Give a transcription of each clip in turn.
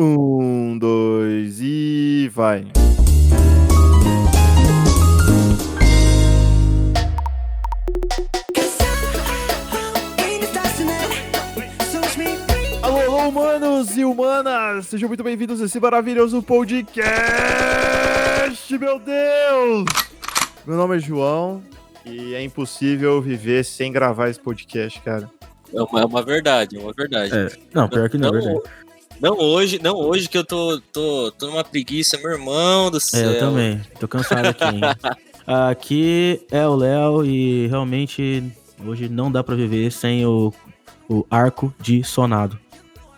Um, dois e vai. Alô, alô, humanos e humanas! Sejam muito bem-vindos a esse maravilhoso podcast, meu Deus! Meu nome é João e é impossível viver sem gravar esse podcast, cara. É uma, é uma verdade, é uma verdade. É, não, pior que não, é verdade. Não hoje, não hoje que eu tô, tô, tô numa preguiça, meu irmão do É, céu. eu também. Tô cansado aqui. hein? aqui é o Léo e realmente hoje não dá pra viver sem o, o arco de sonado.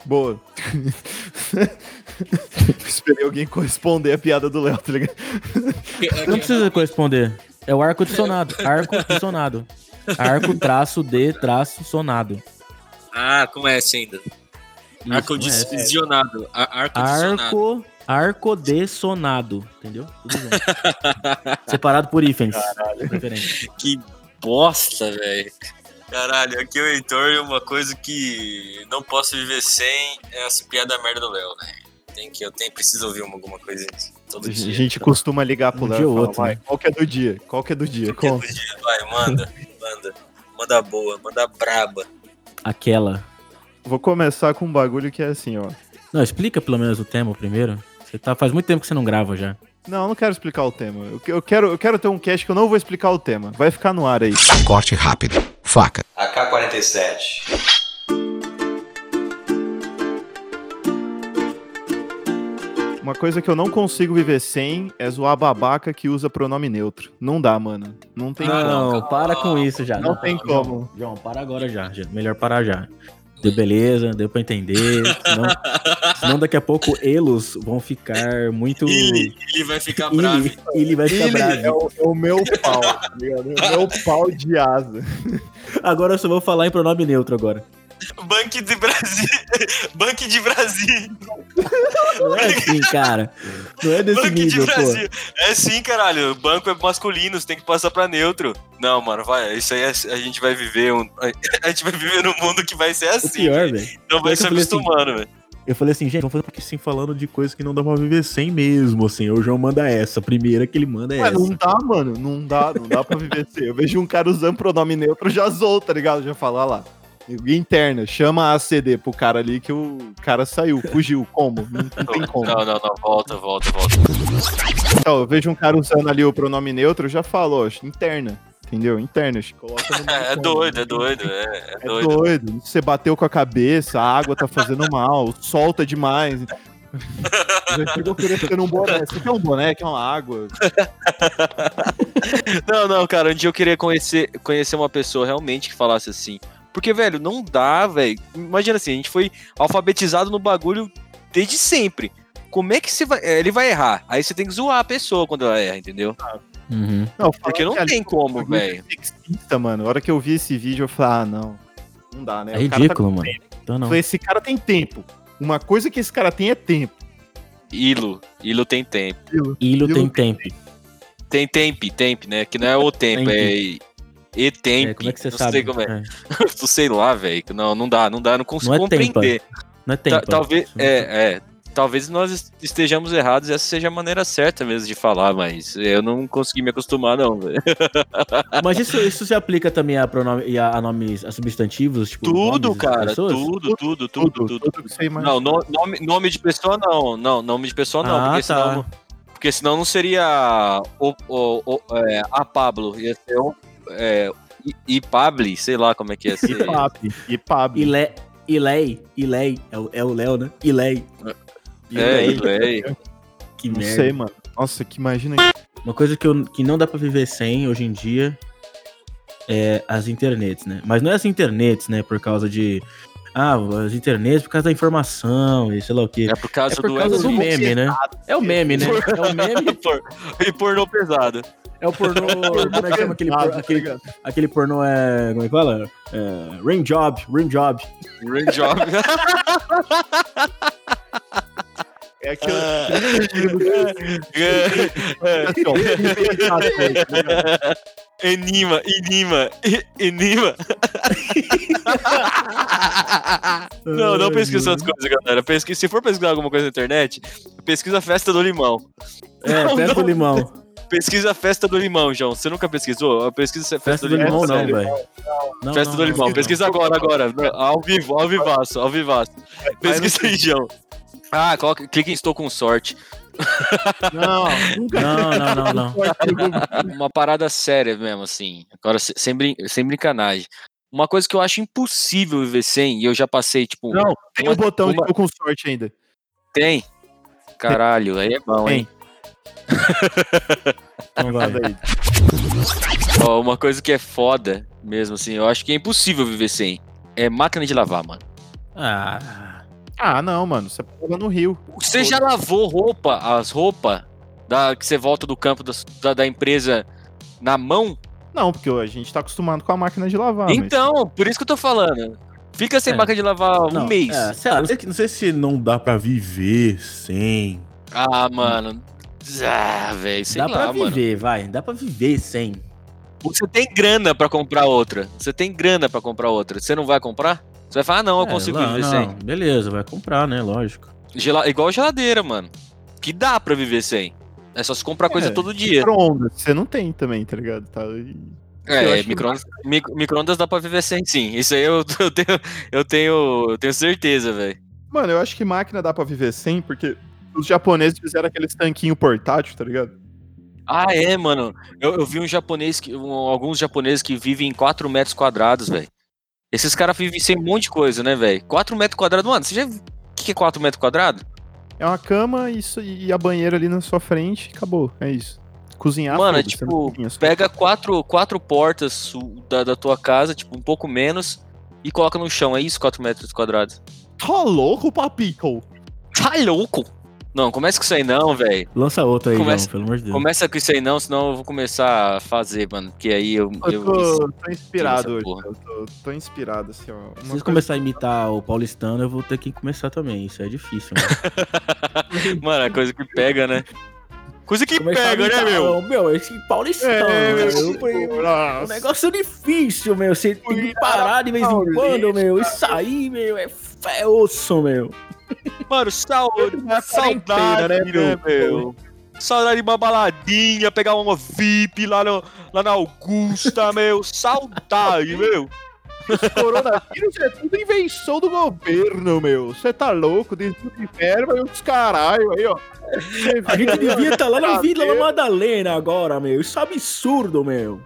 Boa. Esperei alguém corresponder a piada do Léo, tá ligado? Não precisa corresponder. É o arco de sonado. Arco de sonado. Arco traço de traço sonado. Ah, como é esse ainda? Arco é dicionado. Arco dicionado. Arco, arco de sonado. Entendeu? Separado por hífens. Que bosta, velho. Caralho, aqui é o Heitor e uma coisa que não posso viver sem é essa piada merda do Léo, velho. Tem que, eu tenho, preciso ouvir uma- alguma coisa todo A dia. gente costuma ligar pro Um Léo e outro, vai, né? qual que é do dia? Qual que é do dia? Todo Conta. dia, vai, manda, manda. Manda boa, manda braba. Aquela. Vou começar com um bagulho que é assim, ó. Não, explica pelo menos o tema primeiro. Você tá, faz muito tempo que você não grava já. Não, eu não quero explicar o tema. Eu, eu quero, eu quero ter um cast que eu não vou explicar o tema. Vai ficar no ar aí. Corte rápido. Faca. AK-47. Uma coisa que eu não consigo viver sem é zoar babaca que usa pronome neutro. Não dá, mano. Não tem não, não, para com isso já. Não tem João, como. João, para agora já. já. Melhor parar já. Deu beleza, deu pra entender. Senão, senão daqui a pouco elos vão ficar muito. Ele, ele vai ficar bravo. Ele, ele vai ficar Ele bravo. é o, é o meu pau, tá ligado? É o meu pau de asa. Agora eu só vou falar em pronome neutro agora. Banque de Brasil. Banque de Brasil. Não é assim, cara. Não é desse Banco de nível, pô. Brasil. É sim, caralho. O banco é masculino, você tem que passar pra neutro. Não, mano, vai. Isso aí é- a gente vai viver um. A gente vai viver num mundo que vai ser O assim. pior, velho. Então vai pior se que eu falei assim, acostumando, velho. Eu falei assim, gente, vamos fazer porque sim falando de coisas que não dá pra viver sem mesmo, assim. O João manda essa. A primeira que ele manda é Ué, essa. não dá, mano. Não dá, não dá pra viver sem. Eu vejo um cara usando pronome neutro, já zou, tá ligado? Já fala, olha lá. Interna, chama a CD pro cara ali que o cara saiu, fugiu. Como? Não, não tem como. Não, não, não. Volta, volta, volta. Então, eu vejo um cara usando ali o pronome neutro, eu já falo, ó, interna. Entendeu? Interna. Coloca no É, é doido, é doido. É, é É doido. doido. Você bateu com a cabeça, a água tá fazendo mal, solta demais. Já chegou oferecendo um boné. Você quer um boné? Quer uma água? Não, não, cara, um dia eu queria conhecer, conhecer uma pessoa realmente que falasse assim. Porque, velho, não dá, velho. Imagina assim, a gente foi alfabetizado no bagulho desde sempre. Como é que você vai. é, Ele vai errar. Aí você tem que zoar a pessoa quando ela erra, entendeu? Uhum. Não, Porque não tem como, é velho. sexista, mano. A hora que eu vi esse vídeo, eu falei, ah, não. Não dá, né? É O cara tá ridículo, com mano. tempo. Então Eu não. falei, esse cara tem tempo. Uma coisa que esse cara tem é tempo. Ilo. Ilo tem tempo. Ilo Ilo tem tempo. Tem tempo, tempo, né? Que não é o tempo, é. E tempo. É, como é que você não sabe? sei como é. É. Sei lá, velho. Não, não dá, não dá, não consigo Não é tempa. compreender. Não é tempo. talvez, é, é. Talvez nós est- estejamos errados e essa seja a maneira certa mesmo de falar, mas eu não consegui me acostumar, não, velho. Mas isso, isso se aplica também a, pronome, e a, a nomes, a substantivos? Tipo, Tudo, cara, tudo, tudo, tudo, tudo. você imagina. Não, no- nome, nome de pessoa não, não, nome de pessoa não, Ah, porque tá. senão, porque senão não seria o, o, o- é, a Pablo, ia ser o, é, I- Ipabli, sei lá como é que ia ser. Ipab. Ipab. Ile, Ilei. Ilei. É o- É o Léo, né? Ilei. É, Ilei. Ilei. Que Não merda. sei, mano. Nossa, que imagina. Uma coisa que, eu, que não dá pra viver sem hoje em dia é as internets, né? Mas não é as internets, né? Por causa de. Ah, as internets por causa da informação e sei lá o quê. É por causa É por do causa do Edson meme, né? É o meme, né? É o meme. Por- E pornô pesado. É o pornô. Como é que chama aquele, por- aquele, aquele pornô? É. Como é que fala? É, ring job, ring job. Ring job. É aquilo. Tá? Enima, Enima, Enima. não, não pesquisa essas coisas, galera. Pesquisa, se for pesquisar alguma coisa na internet, pesquisa festa do limão. É, Não, festa do não. limão. Pesquisa festa do limão, João. Você nunca pesquisou? Pesquisa festa, Festa do do limão não, velho. Não, Festa não, do não. limão. Pesquisa agora, agora. Ao vivo, ao vivaço, ao vivaço. Pesquisa aí, João. Ah, coloca, clica em estou com sorte. Não, nunca Não, não, não, não. Uma parada séria mesmo, assim. Agora, se- sem, brin sem brincanagem. Uma coisa que eu acho impossível viver sem, e eu já passei, tipo. Não, tem o uma- botão de uma- tô com sorte ainda. Tem. Caralho, aí é bom, hein? Então vai. Nada aí. Ó, uma coisa que é foda mesmo, assim, eu acho que é impossível viver sem. É máquina de lavar, mano. Ah, Ah, não, mano. Você pega no rio. Você já lavou roupa, as roupas da, que você volta do campo da, da, da empresa na mão? Não, porque a gente tá acostumado com a máquina de lavar. mas- então, por isso que eu tô falando. Fica sem É. máquina de lavar um não, mês. é, sei lá, não sei, não sei se não dá pra viver sem. Ah, mano. Ah, velho, sei dá lá, pra mano. viver, vai. Dá pra viver sem. Você tem grana pra comprar outra. Você tem grana pra comprar outra. Você não vai comprar? Você vai falar, ah, não, eu É, consigo não, viver não, sem. Beleza, vai comprar, né? Lógico. Gela... Igual geladeira, mano. Que dá pra viver sem. É só se comprar coisa É, todo dia. Micro-ondas, você não tem também, tá ligado? Tá É, micro-ondas micro micro-ondas dá pra viver sem, sim. Isso aí eu, eu tenho, eu tenho, eu tenho certeza, velho. Mano, eu acho que máquina dá pra viver sem, porque os japoneses fizeram aqueles tanquinho portátil, tá ligado? Ah, é, mano. Eu, eu vi um japonês, que, um- alguns japoneses que vivem em 4 metros quadrados, velho. Esses caras vivem sem um monte de coisa, né, velho? 4 metros quadrados, mano, você já viu o que que é 4 metros quadrados? É uma cama isso, e a banheira ali na sua frente, acabou. É isso. Cozinhar, Mano, é tipo, só- Pega quatro, quatro portas da, da tua casa, tipo, um pouco menos, e coloca no chão. É isso, 4 metros quadrados. Tá louco, papito? Tá louco? Não, começa com isso aí não, velho. Lança outra aí, Começa- João, pelo amor de Deus. Começa com isso aí não, senão eu vou começar a fazer, mano. Porque aí eu. Eu eu tô, tô inspirado hoje. porra. Eu tô, tô inspirado, assim, ó. Uma Se vocês coisa- começarem a imitar o paulistano, eu vou ter que começar também. Isso é difícil, mano. Mano, a coisa que pega, né? Coisa que Começar pega, né, imitar, meu? ô, Meu, esse paulistano, É, meu. meu, O nossa. negócio é difícil, meu. Você tem que parar de vez em quando, meu. Isso aí, meu, é fé osso, meu. Mano, saúde, Na saudade, né, né, meu? Saudade de uma baladinha, pegar uma VIP lá, no, lá na Augusta, meu. Saudade, meu. Coronavírus é tudo invenção do governo, meu. Você tá louco? Inferno e os caralho aí, ó. A gente devia estar lá na Vila Madalena agora, meu. Isso é absurdo, meu.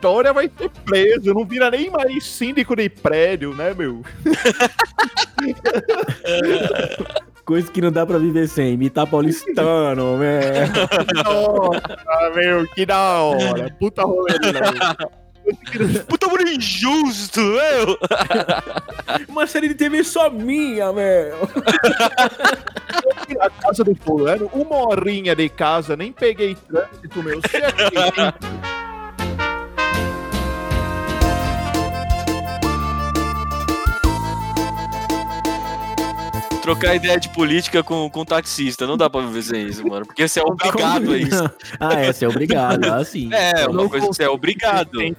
Dória vai ser preso, não vira nem mais síndico de prédio, né, meu? Coisa que não dá pra viver sem. Imitar paulistano, meu. Nossa, meu, que da hora. Puta rolê, meu. Puta muito injusto, meu. Uma série de TV só minha, meu. A casa do fulano, uma horinha de casa, nem peguei trânsito, meu. Você Trocar ideia de política com, com taxista. Não dá pra viver sem isso, mano. Porque você é obrigado a isso. ah, é, você é obrigado. Ah, sim. É, Eu uma coisa que você é obrigado. É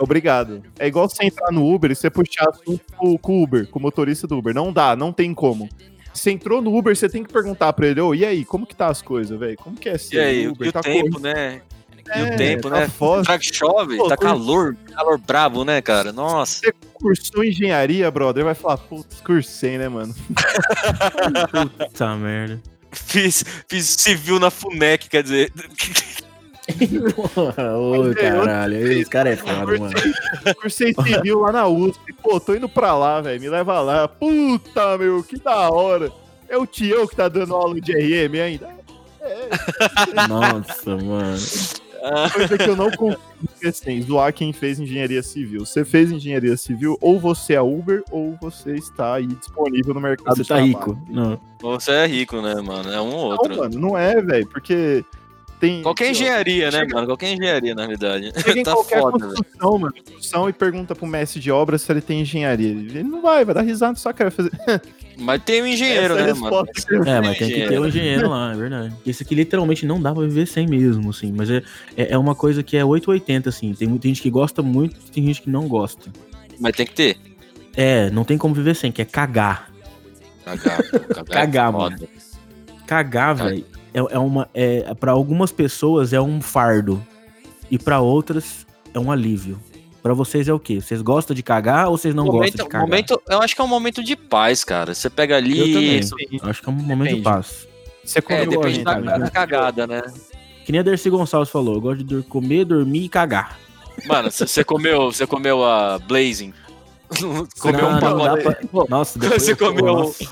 obrigado. É igual você entrar no Uber e você puxar assunto com, com o Uber, com o motorista do Uber. Não dá, não tem como. Você entrou no Uber, você tem que perguntar pra ele, ô, e aí, como que tá as coisas, velho? Como que é ser E aí, Uber? e o tá tempo, corrido? né? E É, o tempo, tá né? foda. Será que chove? Pô, Tá calor, calor brabo, né, cara? Nossa. Você cursou engenharia, brother, vai falar, putz, cursei, né, mano? Puta merda. Fiz, fiz civil na FUNEC, quer dizer. Porra, Ô, caralho. Esse cara é foda, mano. Cursei civil lá na USP. Pô, tô indo pra lá, velho. Me leva lá. Puta, meu, que da hora. É o Tião que tá dando aula de RM ainda. Nossa, mano. Coisa que eu não consigo sem zoar quem fez engenharia civil. Você fez engenharia civil, ou você é Uber, ou você está aí disponível no mercado Você de tá trabalho. rico. Não. Você é rico, né, mano? É um ou outro. Não, mano, não é, velho, porque tem... Qualquer lá, engenharia, né, chega- mano? Qualquer engenharia, na verdade. Chega em tá qualquer foda, velho. construção, mano, construção e pergunta pro mestre de obra se ele tem engenharia. Ele não vai, vai dar risada só cara. Fazer... Mas tem um engenheiro, Essa é né, mano? eu- É, mas tem que ter um engenheiro lá, é verdade. Isso aqui literalmente não dá pra viver sem mesmo, assim. Mas é, é é uma coisa que é 880, assim. Tem muita gente que gosta muito, tem gente que não gosta. Mas tem que ter. É, não tem como viver sem, que é cagar. Cagar, pô, cagar, é Cagar, mano. Cagar, Caga. velho, é, é uma. É, para algumas pessoas é um fardo. E pra outras é um alívio. Pra vocês é o quê? Vocês gostam de cagar ou vocês não momento, gostam de cagar? momento, eu acho que é um momento de paz, cara. Você pega ali. Eu também. isso- Acho que é um momento de Depende. paz. Você É, come depende gosto, da, da cagada, né? Que nem a Dercy Gonçalves falou, eu gosto de comer, dormir e cagar. Mano, você comeu, você comeu a Blazing. comeu Não, um pacote. pra- Nossa, depois Você eu- comeu nossa.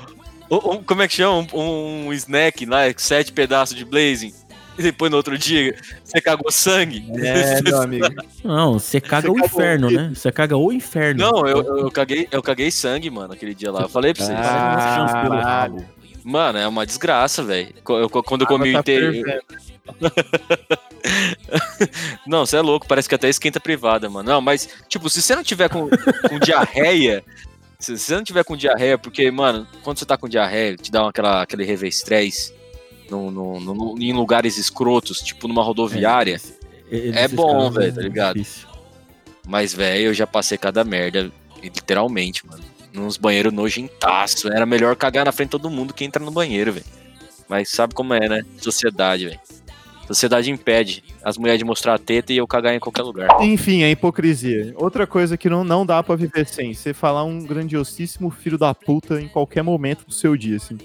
Um- um- como é que chama? Um, um snack lá, sete pedaços de Blazing. E depois no outro dia você cagou sangue. É, meu amigo. Não, você caga Você o inferno, o né? Você caga o inferno. Não, eu, eu, caguei, eu caguei sangue, mano, aquele dia lá. Eu falei pra vocês. Ah. Mano, é uma desgraça, velho. Quando eu comi o tá inteiro. Não, você é louco, parece que até esquenta privada, mano. Não, mas, tipo, se você não tiver com, com diarreia. Se você não tiver com diarreia, porque, mano, quando você tá com diarreia, te dá uma, aquela, aquele revestrez no, no, no- em lugares escrotos, tipo numa rodoviária. É nesses bom, velho, é tá ligado? difícil. Mas, velho, eu já passei cada merda, literalmente, mano. Nos banheiros nojentaço. Era melhor cagar na frente de todo mundo que entrar no banheiro, velho. Mas sabe como é, né? Sociedade, velho. Sociedade impede as mulheres de mostrar a teta e eu cagar em qualquer lugar. Enfim, é hipocrisia. Outra coisa que não, não dá pra viver sem. Você falar um grandiosíssimo filho da puta em qualquer momento do seu dia, assim.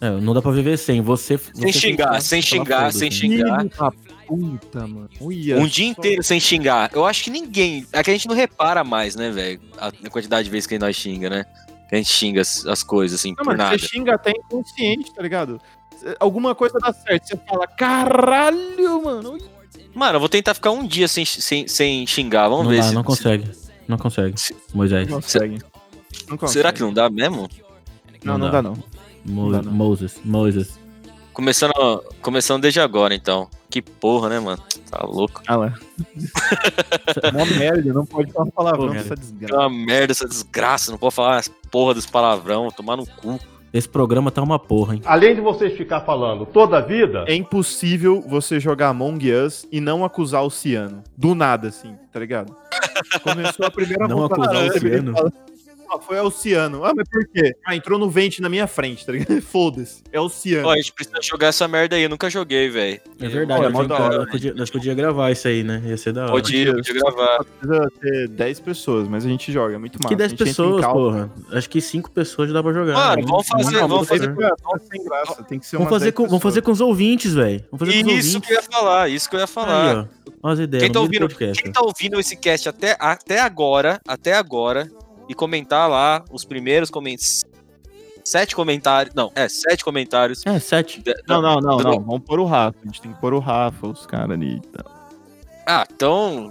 É, não dá pra viver sem. Você, Sem você xingar, sem xingar, sem xingar. Filho da puta, mano. Uia, Um dia só- inteiro sem xingar. Eu acho que ninguém. É que a gente não repara mais, né, velho? A quantidade de vezes que nós xinga, né? Que a gente xinga as, as coisas, assim, Não, por mano, nada. você xinga até inconsciente, tá ligado? Alguma coisa dá certo, você fala, caralho, mano. Mano, eu vou tentar ficar um dia sem, sem, sem xingar. Vamos Não ver dá, se. não se- consegue. Não consegue. Se- Moisés. Não consegue. Não consegue. Será que não dá mesmo? Não, não não dá, dá. não. Mo-. Moses. Moses. Começando, começando desde agora, então. Que porra, né, mano? Tá louco. Ah lá. É uma merda, não pode falar palavrão Porra. essa É desgraça. uma merda essa desgraça. Não pode falar as porra dos palavrão, tomar no cu. Esse programa tá uma porra, hein? Além de vocês ficar falando toda a vida, É impossível você jogar Among Us e não acusar o Ciano. Do nada, assim, tá ligado? Começou a primeira Não acusar o Ciano? fala, Ah, foi o Ciano. Ah, mas por quê? Ah, entrou no vente na minha frente, tá ligado? Foda-se. É o Ciano. Ó, a gente precisa jogar essa merda aí. Eu nunca joguei, velho. É verdade. Pô, é nós, mó da hora, nós podia, nós podia gravar isso aí, né? Ia ser da hora. Podia, podia gravar. Precisa ter 10 pessoas, mas a gente joga, é muito massa. Que 10 A gente entra em pessoas, porra. Acho que 5 pessoas já dá pra jogar. Mano, Não- vamos fazer- não- vamos fazer- sem graça, tem que ser Vamos fazer, 10 com, vamos fazer com os ouvintes, velho. Vamos fazer com os Isso ouvintes. que eu ia falar, isso que eu ia falar. Aí, ó. Olha as ideias. Quem tá, ouvindo, podcast. quem tá ouvindo esse cast até, até agora, até agora, e comentar lá os primeiros comentários. Sete comentários. Não, é, sete comentários. É, 7. de- Não, não, não, do- não. Vamos pôr o Rafa. A gente tem que pôr o Rafa, os caras ali. e tal. Ah, então.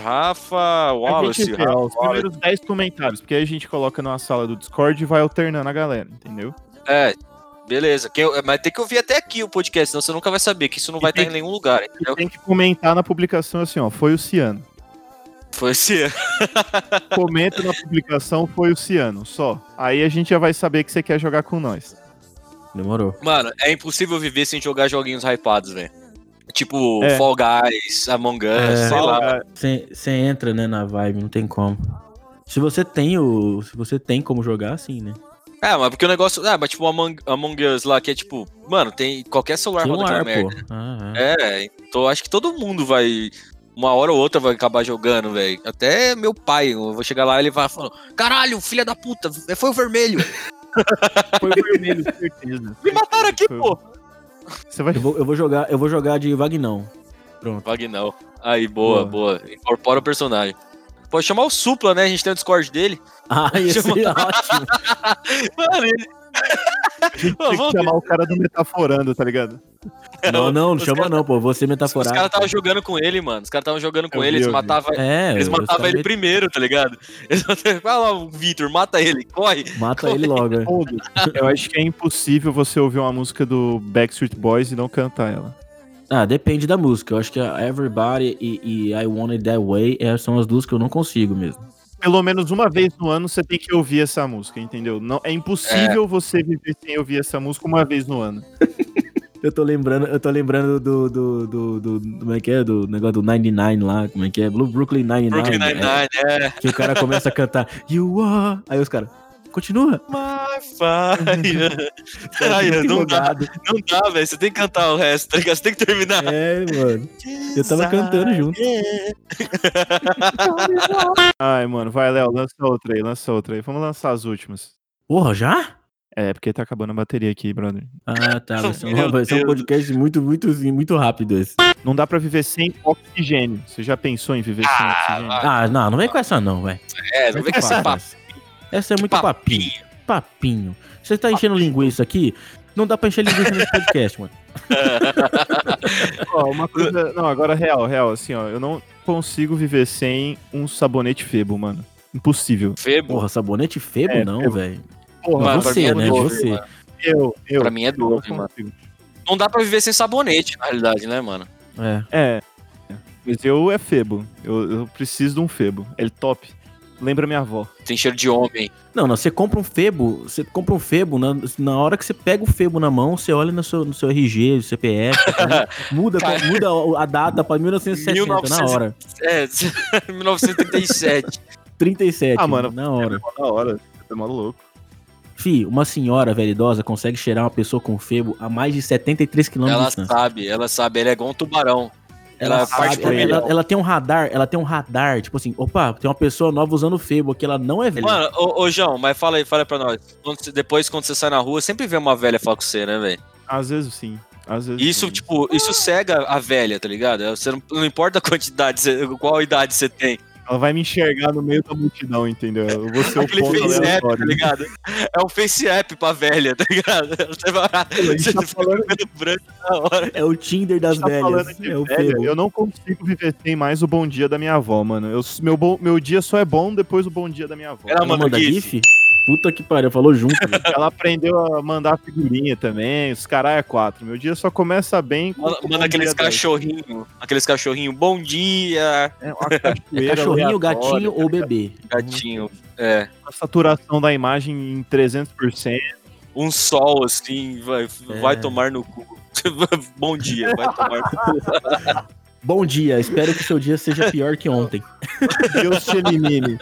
Rafa A Wallace. gente vê, Rafa os Wallace. primeiros 10 comentários, porque aí a gente coloca numa sala do Discord e vai alternando a galera, entendeu? É, beleza. Quem- mas tem que ouvir até aqui o podcast, senão você nunca vai saber que isso não E vai estar tem em nenhum lugar, entendeu? tem que comentar na publicação assim, ó, foi o Ciano. Foi esse. Comenta na publicação, foi o Ciano, só. Aí a gente já vai saber que você quer jogar com nós. Demorou. Mano, é impossível viver sem jogar joguinhos hypados, velho. Tipo, É. Fall Guys, Among Us, É. sei lá. Você entra, né, na vibe, não tem como. Se você tem o. Se você tem como jogar, sim, né? É, mas porque o negócio. Ah, mas tipo o Among, Among Us lá, que é tipo, mano, tem. Qualquer celular roda aquela Celular, merda. Ah, é. É, então acho que todo mundo vai. Uma hora ou outra vai acabar jogando, velho. Até meu pai, eu vou chegar lá e ele vai falando: Caralho, filha da puta, foi o vermelho. Foi o vermelho, certeza. Me mataram aqui, Foi- pô. Você vai Eu, vou, eu vou jogar, eu vou jogar de Vagnão. Pronto. Vagnão. Aí, boa, Boa. boa. Incorpora o personagem. Pode chamar o Supla, né? A gente tem o Discord dele. Ah, ia ser ótimo. Mano, ele. Tem que vamos chamar o cara do Metaforando, tá ligado? Não, não, não Os chama caras- não, pô. Você Os metaforado. caras estavam jogando com ele, mano. Os caras estavam jogando com Eu ele, vi, eles matavam. É, Eles os matavam caras ele primeiro, tá ligado? Eles Vai lá, o Vitor, mata ele, corre. Mata ele logo, é. Eu acho que é impossível você ouvir uma música do Backstreet Boys e não cantar ela. Ah, depende da música. Eu acho que a Everybody e, e I Want It That Way é, são as duas que eu não consigo mesmo. Pelo menos uma vez no ano você tem que ouvir essa música, entendeu? Não, é impossível você viver sem ouvir essa música uma vez no ano. Eu tô lembrando, eu tô lembrando do, do, do, do, do- como é que é, do negócio do 99 lá, como é que é, Blue Brooklyn 99. Brooklyn é, Nine-Nine, é. que o cara começa a cantar, you are, aí os caras, continua. My fire. Ai, Muito não dá, não dá, velho. Você tem que cantar o resto, tá ligado? Você tem que terminar. É, mano, eu tava cantando junto. Ai, mano, vai, Léo, lança outra aí, lança outra aí. Vamos lançar as últimas. Porra, já? É, porque tá acabando a bateria aqui, brother. Ah, tá, vai ser, um- Meu vai ser um podcast muito, muito, muito rápido esse. Não dá pra viver sem oxigênio. Você já pensou em viver sem oxigênio? Ah, não, não vem com essa não, velho. É, não vem com papo. Essa é muito papinho. Papinho. Papinho. Você tá enchendo linguiça aqui? Não dá pra encher linguiça nesse podcast, mano. Ó, uma coisa. Não, agora real, real, assim, ó. Eu não consigo viver sem um sabonete febo, mano. Impossível. Febo. Porra, sabonete febo É, não, velho. Porra, Mano, você, é né? Você. mano. eu, eu. Pra mim é Dove, mano. consigo. Não dá pra viver sem sabonete, na realidade, né, mano? É. É. Mas eu é febo. Eu, eu preciso de um febo. Ele top. Lembra minha avó. Tem cheiro de homem. Não, não, você compra um febo, você compra um febo, na, na hora que você pega o febo na mão, você olha no seu, no seu RG, CPF, tá? muda, Cara. muda a data pra 1960, na 1900. hora. É, 1937. 37, Ah, mano. na hora. Na hora. Você tá maluco. Fi, uma senhora velha idosa consegue cheirar uma pessoa com febo a mais de 73 km de ela sabe, ela sabe. Ela é igual um tubarão. Ela, ela sabe, ela, ela- ela tem um radar, ela tem um radar, tipo assim, opa, tem uma pessoa nova usando febo aqui, ela não é velha. Mano, ô, ô João, mas fala aí, fala aí pra nós. Depois, quando você sai na rua, sempre vê uma velha falar com você, né, velho? Às vezes sim. Às vezes Isso, sim. tipo, isso cega a velha, tá ligado? Você não, não importa a quantidade, qual idade você tem. Ela vai me enxergar no meio da multidão, entendeu? Eu vou ser o Aquele ponto face app, tá ligado? É um face app pra velha, tá ligado? Você vai gente você tá falando- branco na hora. É o Tinder das tá velhas. É o velha, eu não consigo viver sem mais o bom dia da minha avó, mano. Eu, meu, bom- meu dia só é bom depois do bom dia da minha avó. Ela Ela manda manda gif? gif? Puta que pariu, falou junto. Ela aprendeu a mandar figurinha também, os caras é quatro. Meu dia só começa bem com Manda, manda aqueles cachorrinhos, aqueles cachorrinhos, bom dia, É Cachorrinho, gatinho ou bebê? gatinho. É. A saturação da imagem em 300%. Um sol assim, vai, É. vai tomar no cu. bom dia, vai tomar no cu. Bom dia, espero que seu dia seja pior que ontem. Deus te elimine.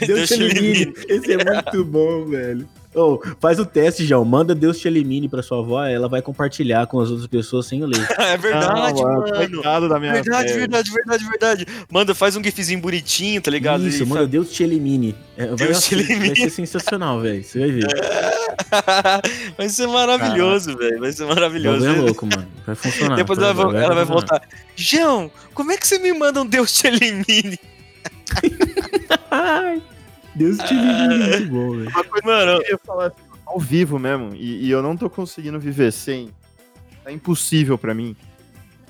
Deus te elimine. Esse é muito bom, velho. Ô, faz o teste, João. Manda Deus te elimine pra sua avó, ela vai compartilhar com as outras pessoas sem o ler. É verdade, Não, mano. Coitado da minha Verdade, velha. verdade, verdade, verdade. Manda, faz um gifzinho bonitinho, tá ligado? Isso, E manda Deus te elimine. É, vai, Deus te vai elimine. ser sensacional, velho. Você vai ver. vai ser maravilhoso, velho. Vai ser maravilhoso. é louco, mano. Vai funcionar. Depois ela, vai- ela vai voltar. João, como é que você me manda um Deus te elimine? Ai, Deus te elimine. Muito bom, velho. Uma coisa Mano, que eu queria falar assim, ao vivo mesmo, e, e eu não tô conseguindo viver sem. É impossível pra mim.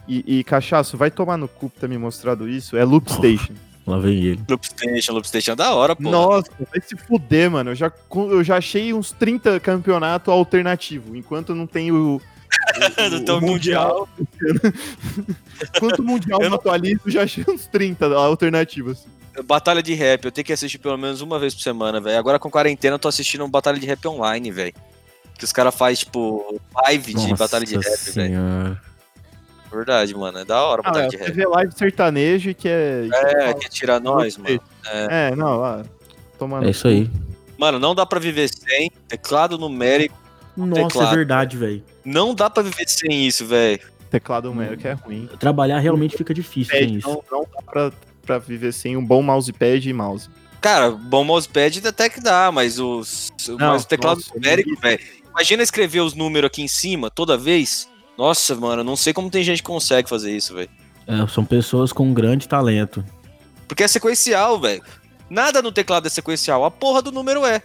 E, e cachaço, vai tomar no cu por ter me mostrado isso. É Loop Station. Lá vem ele. Loopstation, Loopstation é da hora, pô. Nossa, vai se fuder, mano. Eu já, eu já achei uns 30 campeonatos alternativos, enquanto não tem o. o- Do o- teu o mundial. Enquanto o Mundial Eu não não- atualiza, eu já achei uns 30 alternativos. Batalha de rap, eu tenho que assistir pelo menos uma vez por semana, velho. Agora com quarentena eu tô assistindo uma batalha de rap online, velho. Que os caras fazem, tipo, live de batalha de rap, velho. Verdade, mano. É da hora Ah, batalha é, de rap. TV Live sertanejo que é. É, que tira nós, mano. É, não, lá. Tomando. É isso aí. Mano, não dá pra viver sem teclado numérico. Nossa, Teclado. é verdade, velho. Não dá pra viver sem isso, velho. Teclado numérico é ruim. Trabalhar realmente fica difícil sem Pad, isso. não, não dá pra, pra viver sem um bom mousepad e mouse. Cara, bom mousepad até que dá, mas os, mas o teclado nossa, numérico, velho. Imagina escrever os números aqui em cima toda vez. Nossa, mano, não sei como tem gente que consegue fazer isso, velho. É, são pessoas com grande talento. Porque é sequencial, velho. Nada no teclado é sequencial. A porra do número é.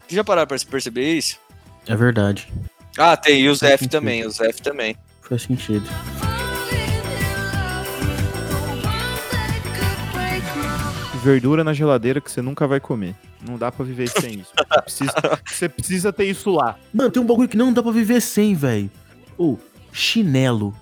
Vocês já pararam pra perceber isso? É verdade. Ah, tem. E os Faz F sentido. também. Os F também. Faz sentido. Verdura na geladeira que você nunca vai comer. Não dá pra viver sem isso. Precisa- você precisa ter isso lá. Mano, tem um bagulho que não dá pra viver sem, velho. Ô, chinelo.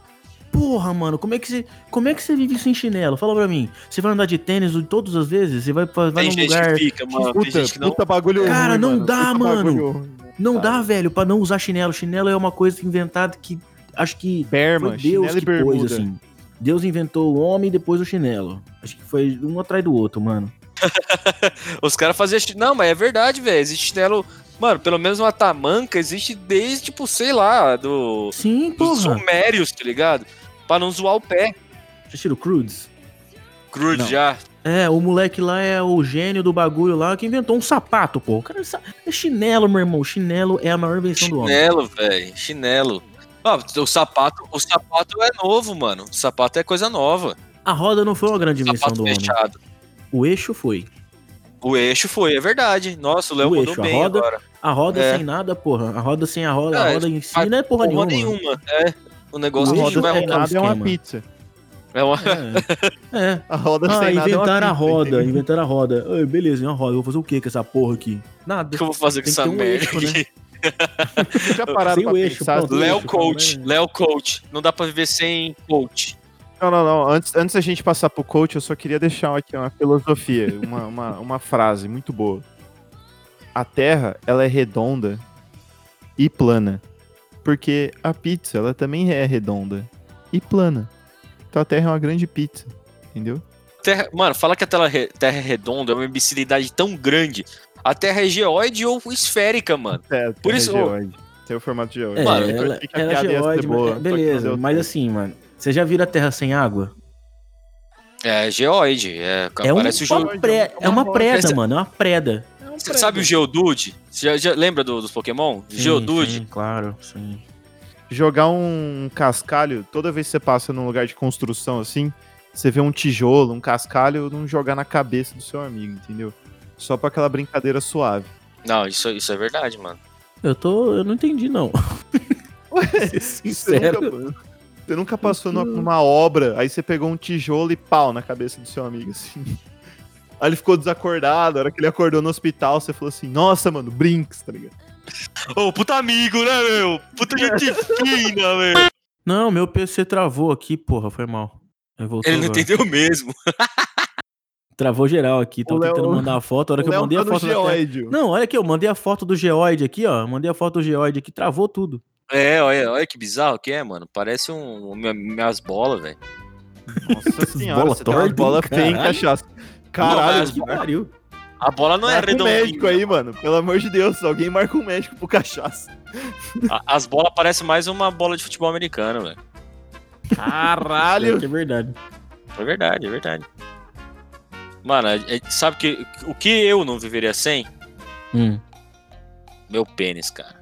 Porra, mano, como é que você, como é que você vive sem chinelo? Fala pra mim. Você vai andar de tênis todas as vezes? Você vai, vai Tem num gente lugar. que fica, mano. tem Puta, gente que não. puta bagulho Cara, ruim, não mano. dá, Puta mano. Não Cara. dá, velho, pra não usar chinelo. Chinelo é uma coisa inventada que acho que Berma, foi Deus chinelo e que pôs, bermuda. assim. Deus inventou o homem e depois o chinelo. Acho que foi um atrás do outro, mano. Os caras faziam. Não, mas é verdade, velho. Existe chinelo. Mano, pelo menos uma tamanca existe desde, tipo, sei lá, do. Sim, Dos porra. sumérios, tá ligado? Pra não zoar o pé. Já tira o Crudes? Crude Não. já. É, o moleque lá é o gênio do bagulho lá que inventou um sapato, pô. O cara sa- é chinelo, meu irmão. Chinelo é a maior invenção do homem. Chinelo, velho. Chinelo. Ó, o sapato, o sapato é novo, mano. O sapato é coisa nova. A roda não foi uma grande invenção do homem. fechado. O eixo foi. O eixo foi, é verdade. Nossa, o Léo O mandou eixo, a bem roda- agora. A roda É. sem nada, porra. A roda sem a roda, É, a roda em si não é porra, Porra nenhuma. nenhuma. É. O negócio O é sem rodar. nada é uma pizza. É uma... É. é. A roda Ah, sem nada é uma inventaram a pizza, roda, entendeu? inventaram a roda. Ai, beleza, uma roda. Eu vou fazer o que com essa porra aqui? Nada. O que eu vou fazer com essa um merda eixo, né? aqui? Vocês já pararam Sem pra eixo, pensar? Léo Coach. né? Léo Coach. Não dá pra viver sem coach. Não, não, não. Antes, antes da gente passar pro coach, eu só queria deixar aqui uma filosofia, uma, uma, uma frase muito boa. A Terra, ela é redonda e plana. Porque a pizza, ela também é redonda e plana. Então a Terra é uma grande pizza, entendeu? Terra... Mano, fala que a tela re- Terra é redonda é uma imbecilidade tão grande. A Terra é geoide ou esférica, mano. É, Por Terra isso- é geoide. Tem o formato geoide. É, Mano, ela, ela é geóide, boa, mas- não beleza. Mas assim, mano, você já viram a Terra sem água? É geoide. É, É, um, parece o uma, pré- é é uma uma preda, mano, é uma preda. Você sabe o Geodude? Você já, já lembra do- dos Pokémon? Sim, Geodude? sim, claro, sim. jogar um cascalho, toda vez que você passa num lugar de construção assim, você vê um tijolo, um cascalho, não jogar na cabeça do seu amigo, entendeu? Só pra aquela brincadeira suave. Não, isso, isso é verdade, mano. Eu tô. Eu não entendi, não. Ser Você sincero. nunca, você nunca passou numa, numa obra, aí você pegou um tijolo e pau na cabeça do seu amigo, assim. Aí ele ficou desacordado, a hora que ele acordou no hospital, você falou assim, nossa, mano, Brinks, tá ligado? Ô, puta amigo, né, meu? Puta gente fina, meu. Não, meu PC travou aqui, porra, foi mal. Ele não agora. entendeu mesmo. Travou geral aqui, tava Léo- tentando mandar a foto, a hora que eu mandei a tá no foto da Terra- geóide. Não, olha aqui, eu mandei a foto do geoide aqui, ó. Mandei a foto do geoide aqui, travou tudo. É, olha, olha que bizarro que é, mano. Parece um, minha- minhas bolas, velho. Nossa senhora, Bola você tem uma torta, bola feia em cachaça. Caralho, Que pariu. A bola não é marca um redondinha. médico aí, mano. Pelo amor de Deus, alguém marca um médico pro cachaça. A- As bolas parecem mais uma bola de futebol americano, velho. Caralho. É verdade. É verdade, é verdade. Mano, é- é- sabe que, o que eu não viveria sem? Hum. Meu pênis, cara.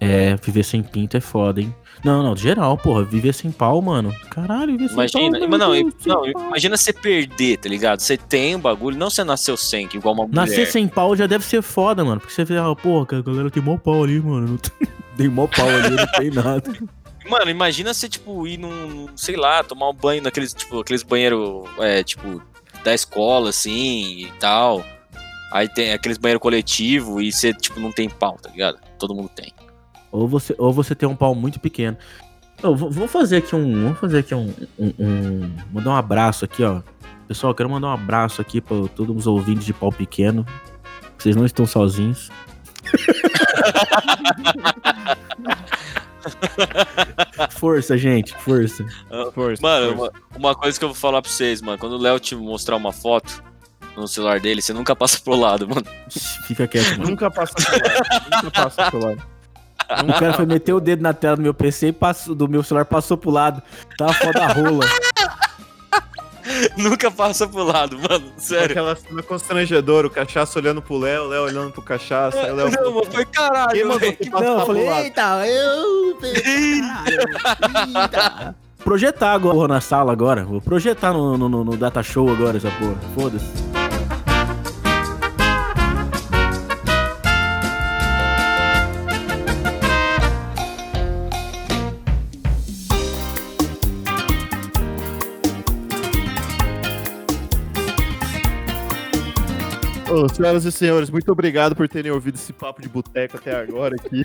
É, viver sem pinto é foda, hein? Não, não, geral, porra. Viver sem pau, mano. Caralho, viver sem Imagina, pau. mas não, Deus, sem não, pau. imagina você perder, tá ligado? Você tem um bagulho, não você nasceu sem, que igual uma mulher. Nascer sem pau já deve ser foda, mano. Porque você vê, ah, porra, a galera tem mó pau ali, mano. Não tem, tem mó pau ali, não tem nada. Mano, imagina você, tipo, ir num, sei lá, tomar um banho naqueles, tipo, aqueles banheiros, é, tipo, da escola, assim, e tal. Aí tem aqueles banheiros coletivo e você, tipo, não tem pau, tá ligado? Todo mundo tem. Ou você, ou você tem um pau muito pequeno. Eu vou, vou fazer aqui um. Vamos fazer aqui um, um, um- Mandar um abraço aqui, ó. Pessoal, eu quero mandar um abraço aqui pra todos os ouvintes de pau pequeno. Vocês não estão sozinhos. força, gente, força. Força, Mano, força. uma, uma coisa que eu vou falar pra vocês, mano. Quando o Léo te mostrar uma foto no celular dele, você nunca passa pro lado, mano. Fica quieto, mano. Nunca passa pro lado. Nunca passa pro lado. Um cara foi meter o dedo na tela do meu PC e passou, do meu celular passou pro lado. Tava foda a rola. nunca passa pro lado, mano. Sério. Aquela cena constrangedora, o cachaça olhando pro Léo, o Léo olhando pro cachaça. Aí o Léo Não, mano, foi caralho, Quem mandou você passar pro lado? eita, eu. Eita. Projetar agora porra, na sala agora. Vou projetar no, no, no- no data show agora essa porra. Foda-se. Ô, senhoras e senhores, muito obrigado por terem ouvido esse papo de boteco até agora aqui.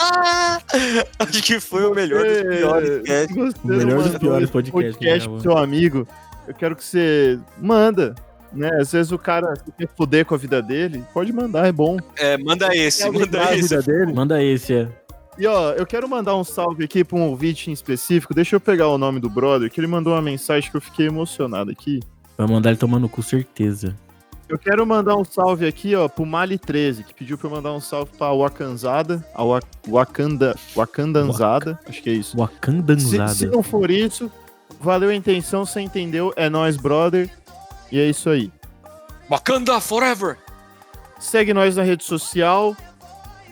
Acho que foi o melhor dos piores você O melhor dos piores podcasts podcast já pro seu amigo, eu quero que você manda. Né? Às vezes o cara quer foder com a vida dele, pode mandar, é bom. É, manda esse, manda a esse. vida dele. Manda esse, é. E ó, eu quero mandar um salve aqui pra um ouvinte em específico. Deixa eu pegar o nome do brother, que ele mandou uma mensagem que eu fiquei emocionado aqui. Vai mandar ele tomar no cu, certeza. Eu quero mandar um salve aqui, ó, pro Mali13, que pediu pra eu mandar um salve pra Wakanzada, a Wa- Wakanda, Wakandanzada, acho que é isso. Se, Wakandanzada. se não for isso, valeu a intenção, você entendeu, é nóis, brother. E é isso aí. Wakanda Forever! Segue nós na rede social.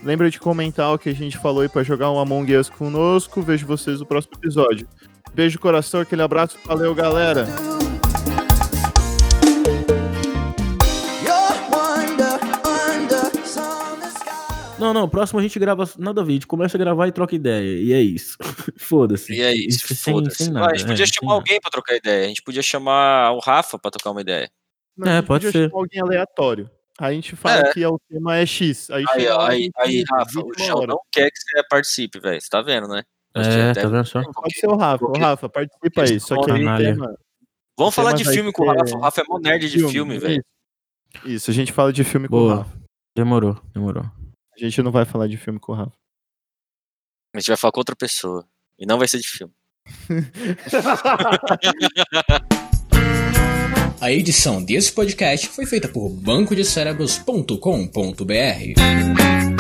Lembra de comentar o que a gente falou aí pra jogar um Among Us conosco. Vejo vocês no próximo episódio. Beijo no coração, aquele abraço. Valeu, galera. Não, não, próximo a gente grava nada a ver, a gente começa a gravar e troca ideia. E é isso. Foda-se. E é isso, sem, foda-se. sem Ah, nada. a gente podia é, sem chamar nada. alguém pra trocar ideia. A gente podia chamar o Rafa pra trocar uma ideia. Não, É, a gente pode podia ser. chamar alguém aleatório. Aí a gente fala É. que é o tema é X. Aí, Aí, ó, aí, aí, Rafa, o 21 Chão horas. não quer que você participe, velho. Você tá vendo, né? É, tá vendo só? Pode ser o Rafa. O Rafa, participa aí. Só que aí tema... Vamos falar de filme com o Rafa. O Rafa é mó nerd de filme, velho. Isso. Isso, a gente fala de filme com o. Rafa. Demorou, demorou. A gente não vai falar de filme com o Rafa. A gente vai falar com outra pessoa. E não vai ser de filme. A edição desse podcast foi feita por bancodecerebros.com.br.